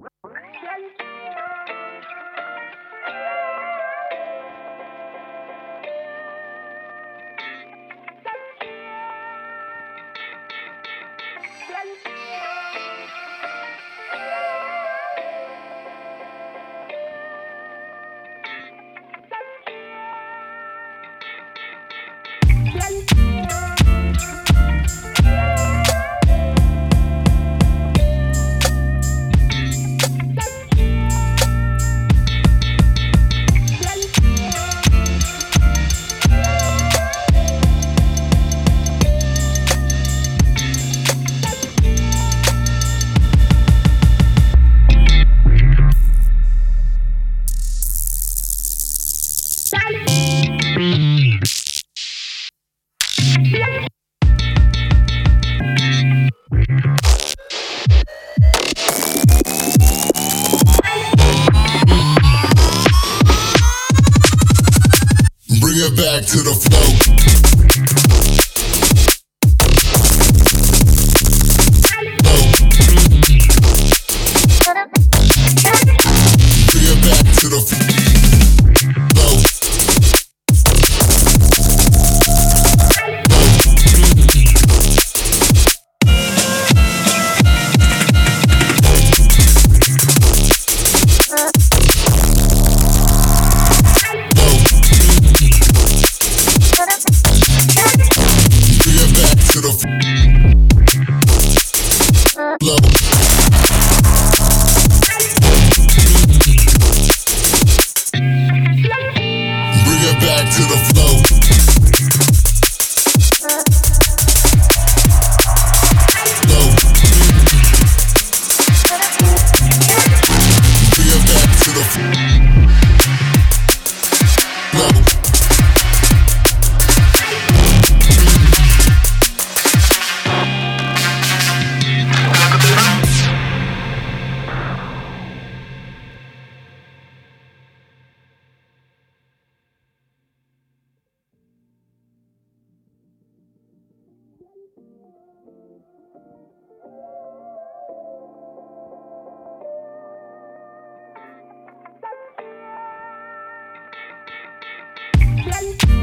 Yeah, yeah. Bye.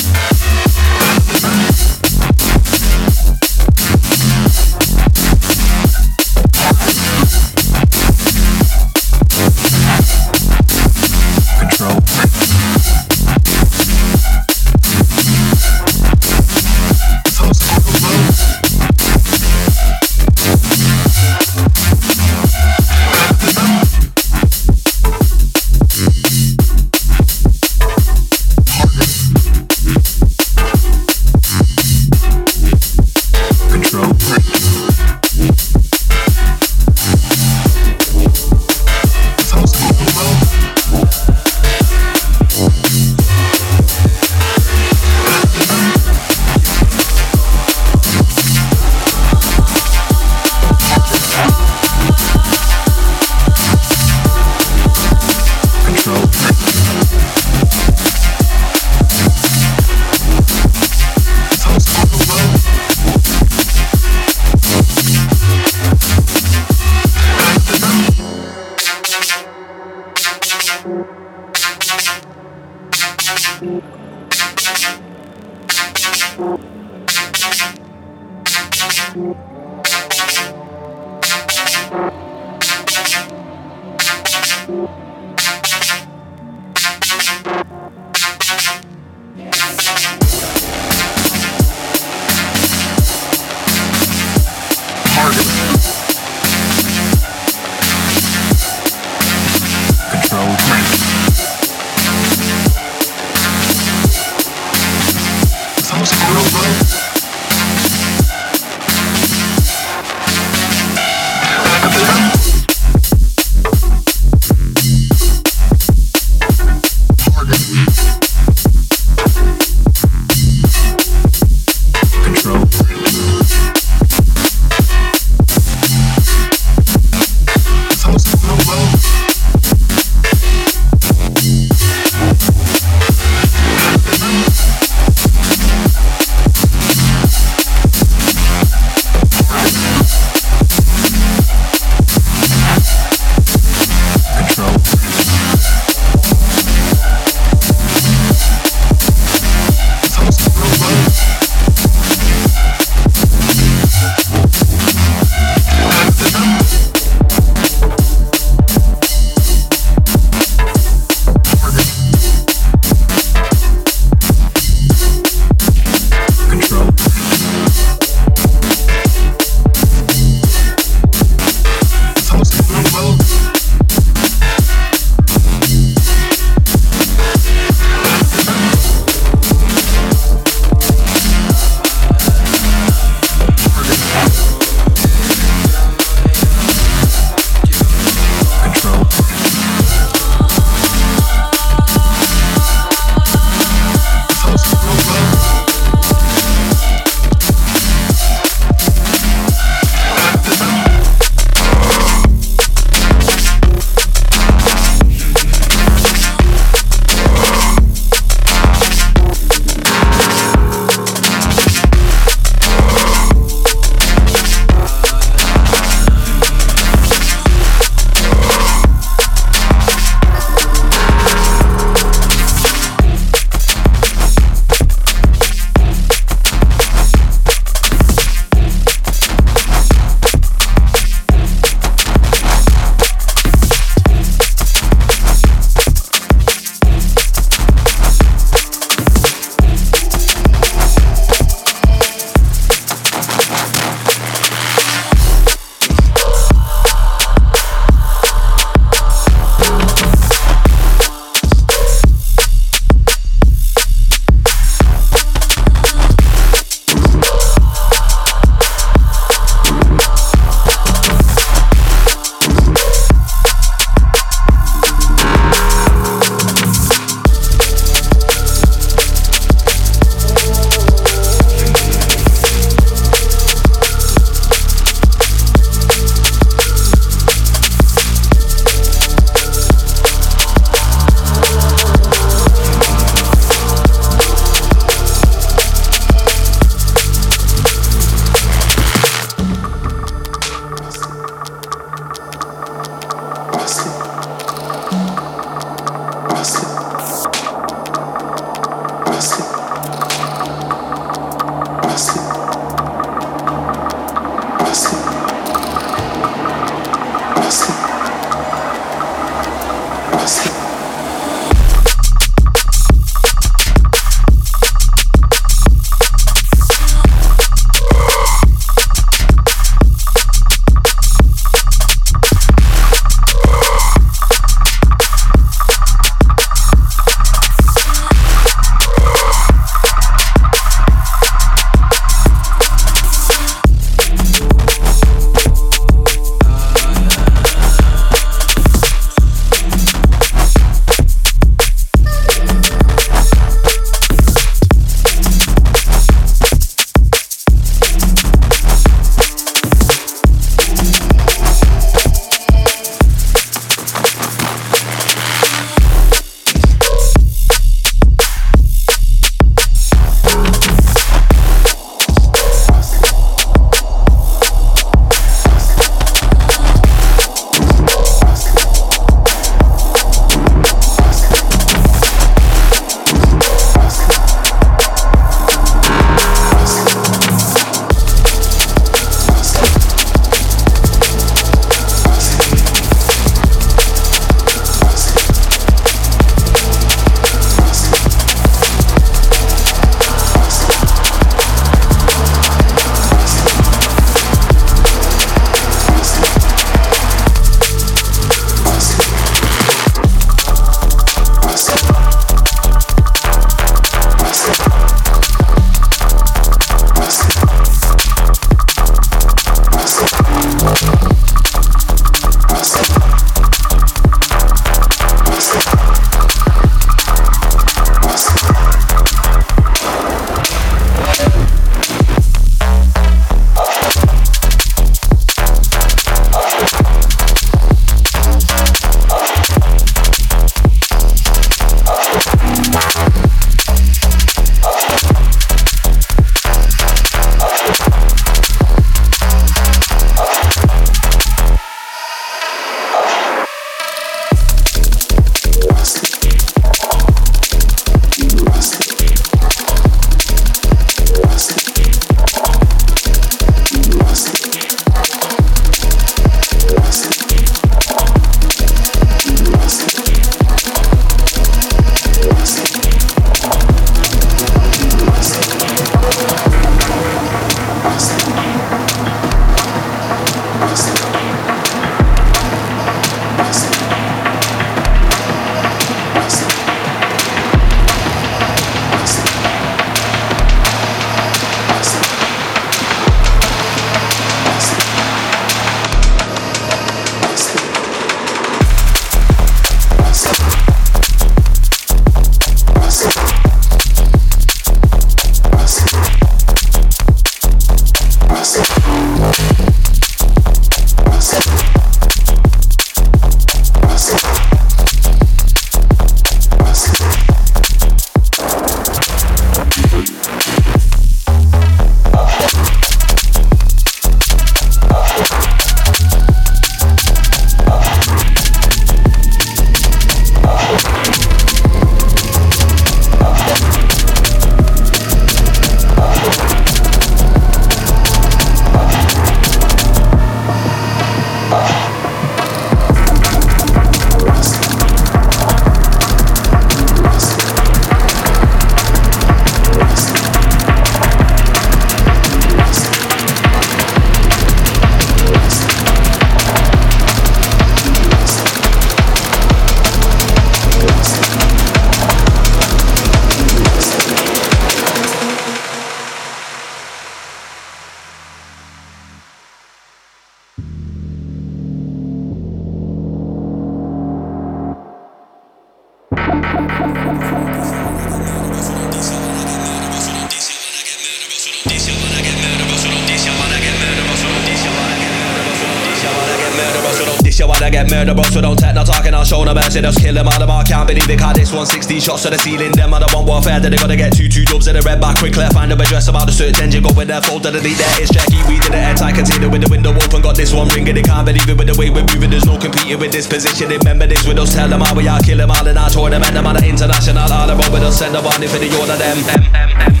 Shots to the ceiling, them on the one warfare, that they gotta get two, two dubs in the red back, quick find them address about the search engine, go with their folder to delete there, it's Jackie, we did it, airtight container with the window open, got this one ringing, they can't believe it with the way we're moving, there's no competing with this position, remember this with us, tell them how we are, kill them all in our tournament, them on the international, all about with us, send them on if the order them.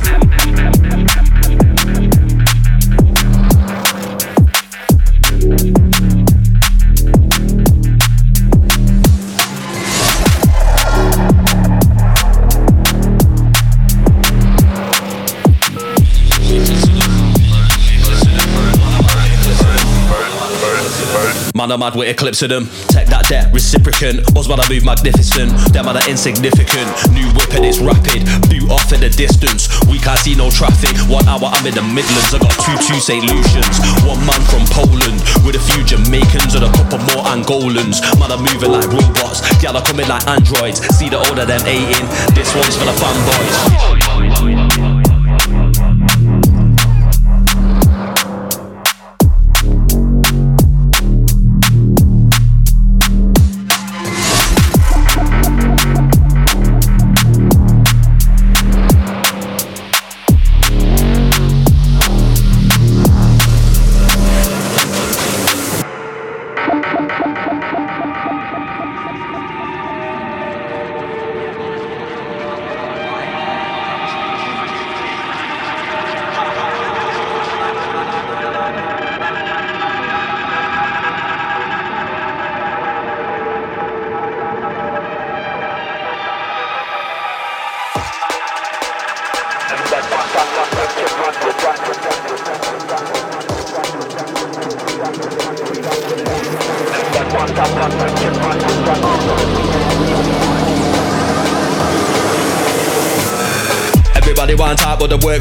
Man, I'm mad with eclipse of them. Take that debt, reciprocant. Osman, I move magnificent. Them are insignificant. New whip and it's rapid. Boot off in the distance. We can't see no traffic. One hour, I'm in the Midlands. I got two two St. Lucians. One man from Poland. With a few Jamaicans and a couple more Angolans. Man, I'm moving like robots. Gal are coming like androids. See the older them eating. This one's for the fanboys.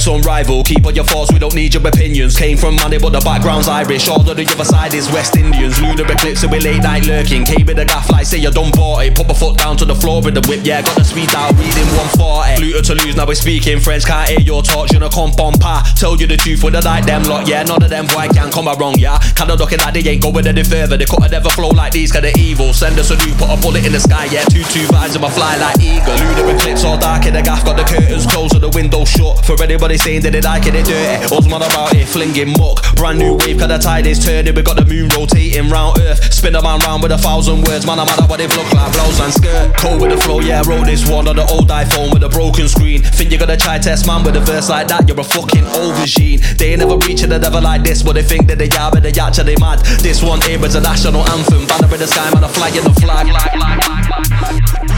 Works unrivaled. Keep on your thoughts, we don't need your Came from money, but the background's Irish. All of the other side is West Indians. Lunar eclipse, we late night lurking. Came with a gaff like say you done bought it. Put my foot down to the floor with the whip, yeah. Got the speed out, reading 140. Luter to lose, now we're speaking French. Can't hear your talk, you know, come pa. Tell you the truth with the like them lot, yeah. None of them boy can come wrong, yeah. Kinda looking like they ain't going any further. They couldn't ever flow like these, they evil. Send us a new, put a bullet in the sky, yeah. Two two vibes in my fly like eagle. Lunar eclipse all dark in the gaff, got the curtains closed and the window shut. For anybody saying that they like it, they dirty. Osman about it, flinging muck. Brand new wave, cause the tide is turning. We got the moon rotating round Earth. Spin a man round with a thousand words. Man, I'm mad at what they look like, blouse and skirt. Cold with the flow, yeah, roll this one on the old iPhone with a broken screen. Think you're gonna try test man with a verse like that? You're a fucking machine. They ain't never reaching a level like this, but they think that they are, but they actually mad. This one here is a national anthem. Banner in the sky, man, a flag in the flag, flag, flag, flag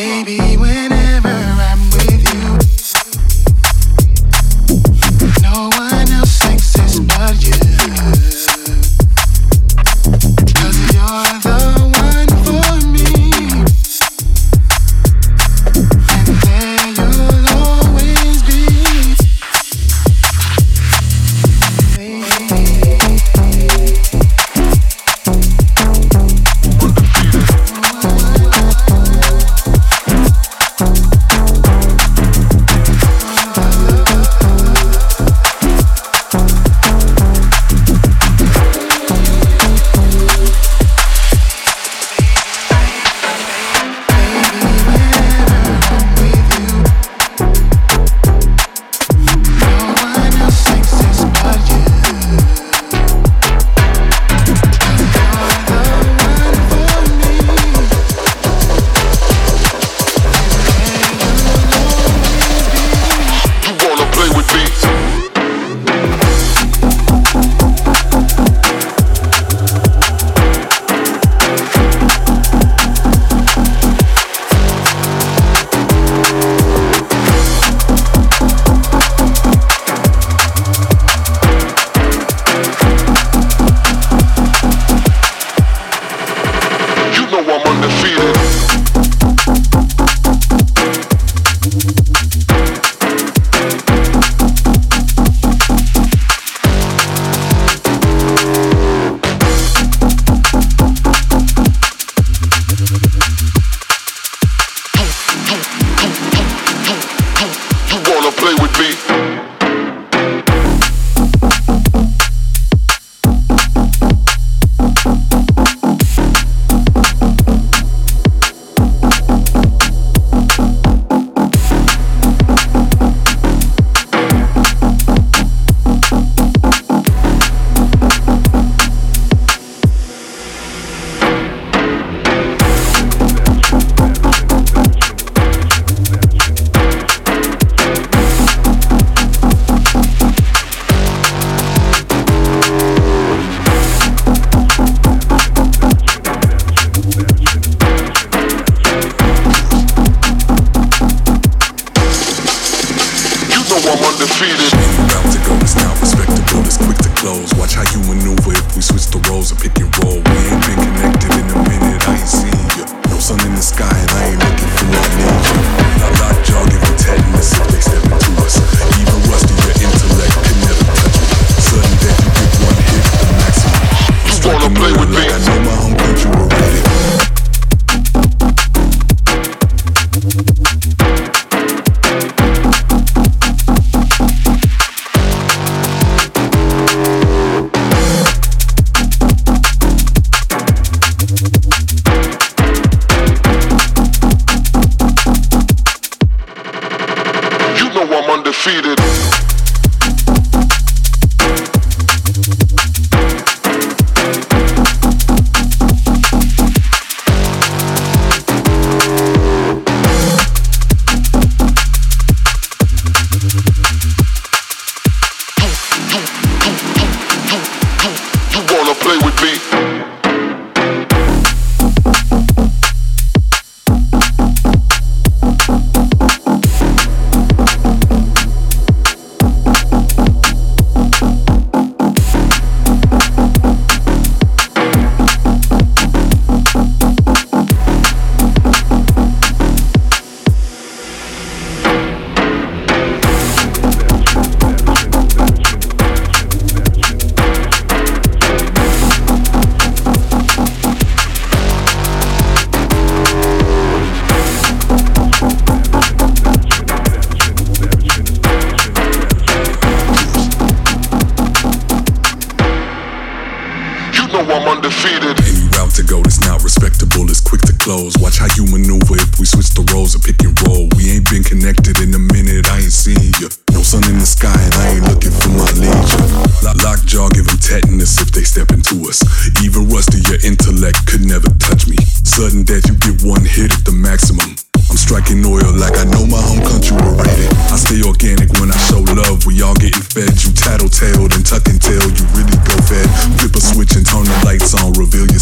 baby.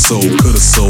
soul, coulda sold.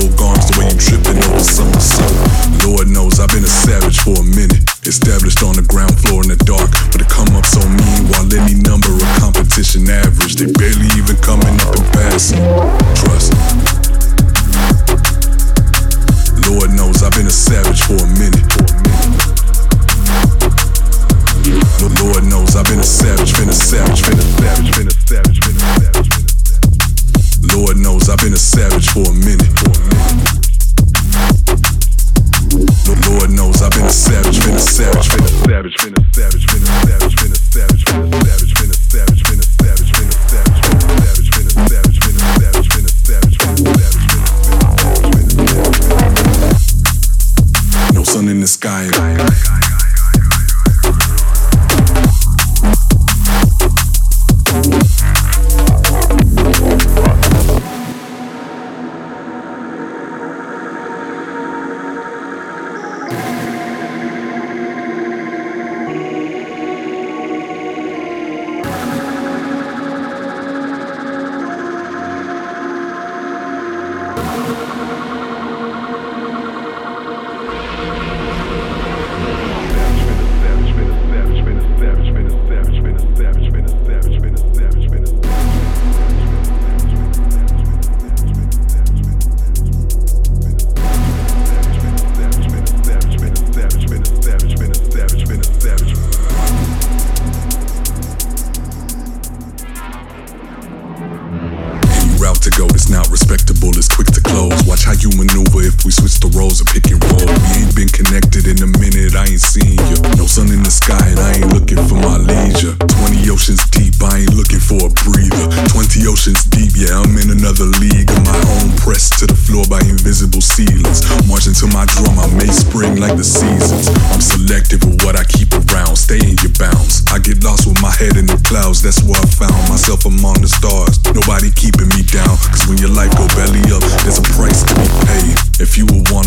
ceilings. March into my drum, I may spring like the seasons. I'm selective with what I keep around, stay in your bounds. I get lost with my head in the clouds, that's where I found myself among the stars. Nobody keeping me down, cause when your life go belly up, there's a price to be paid. If you were one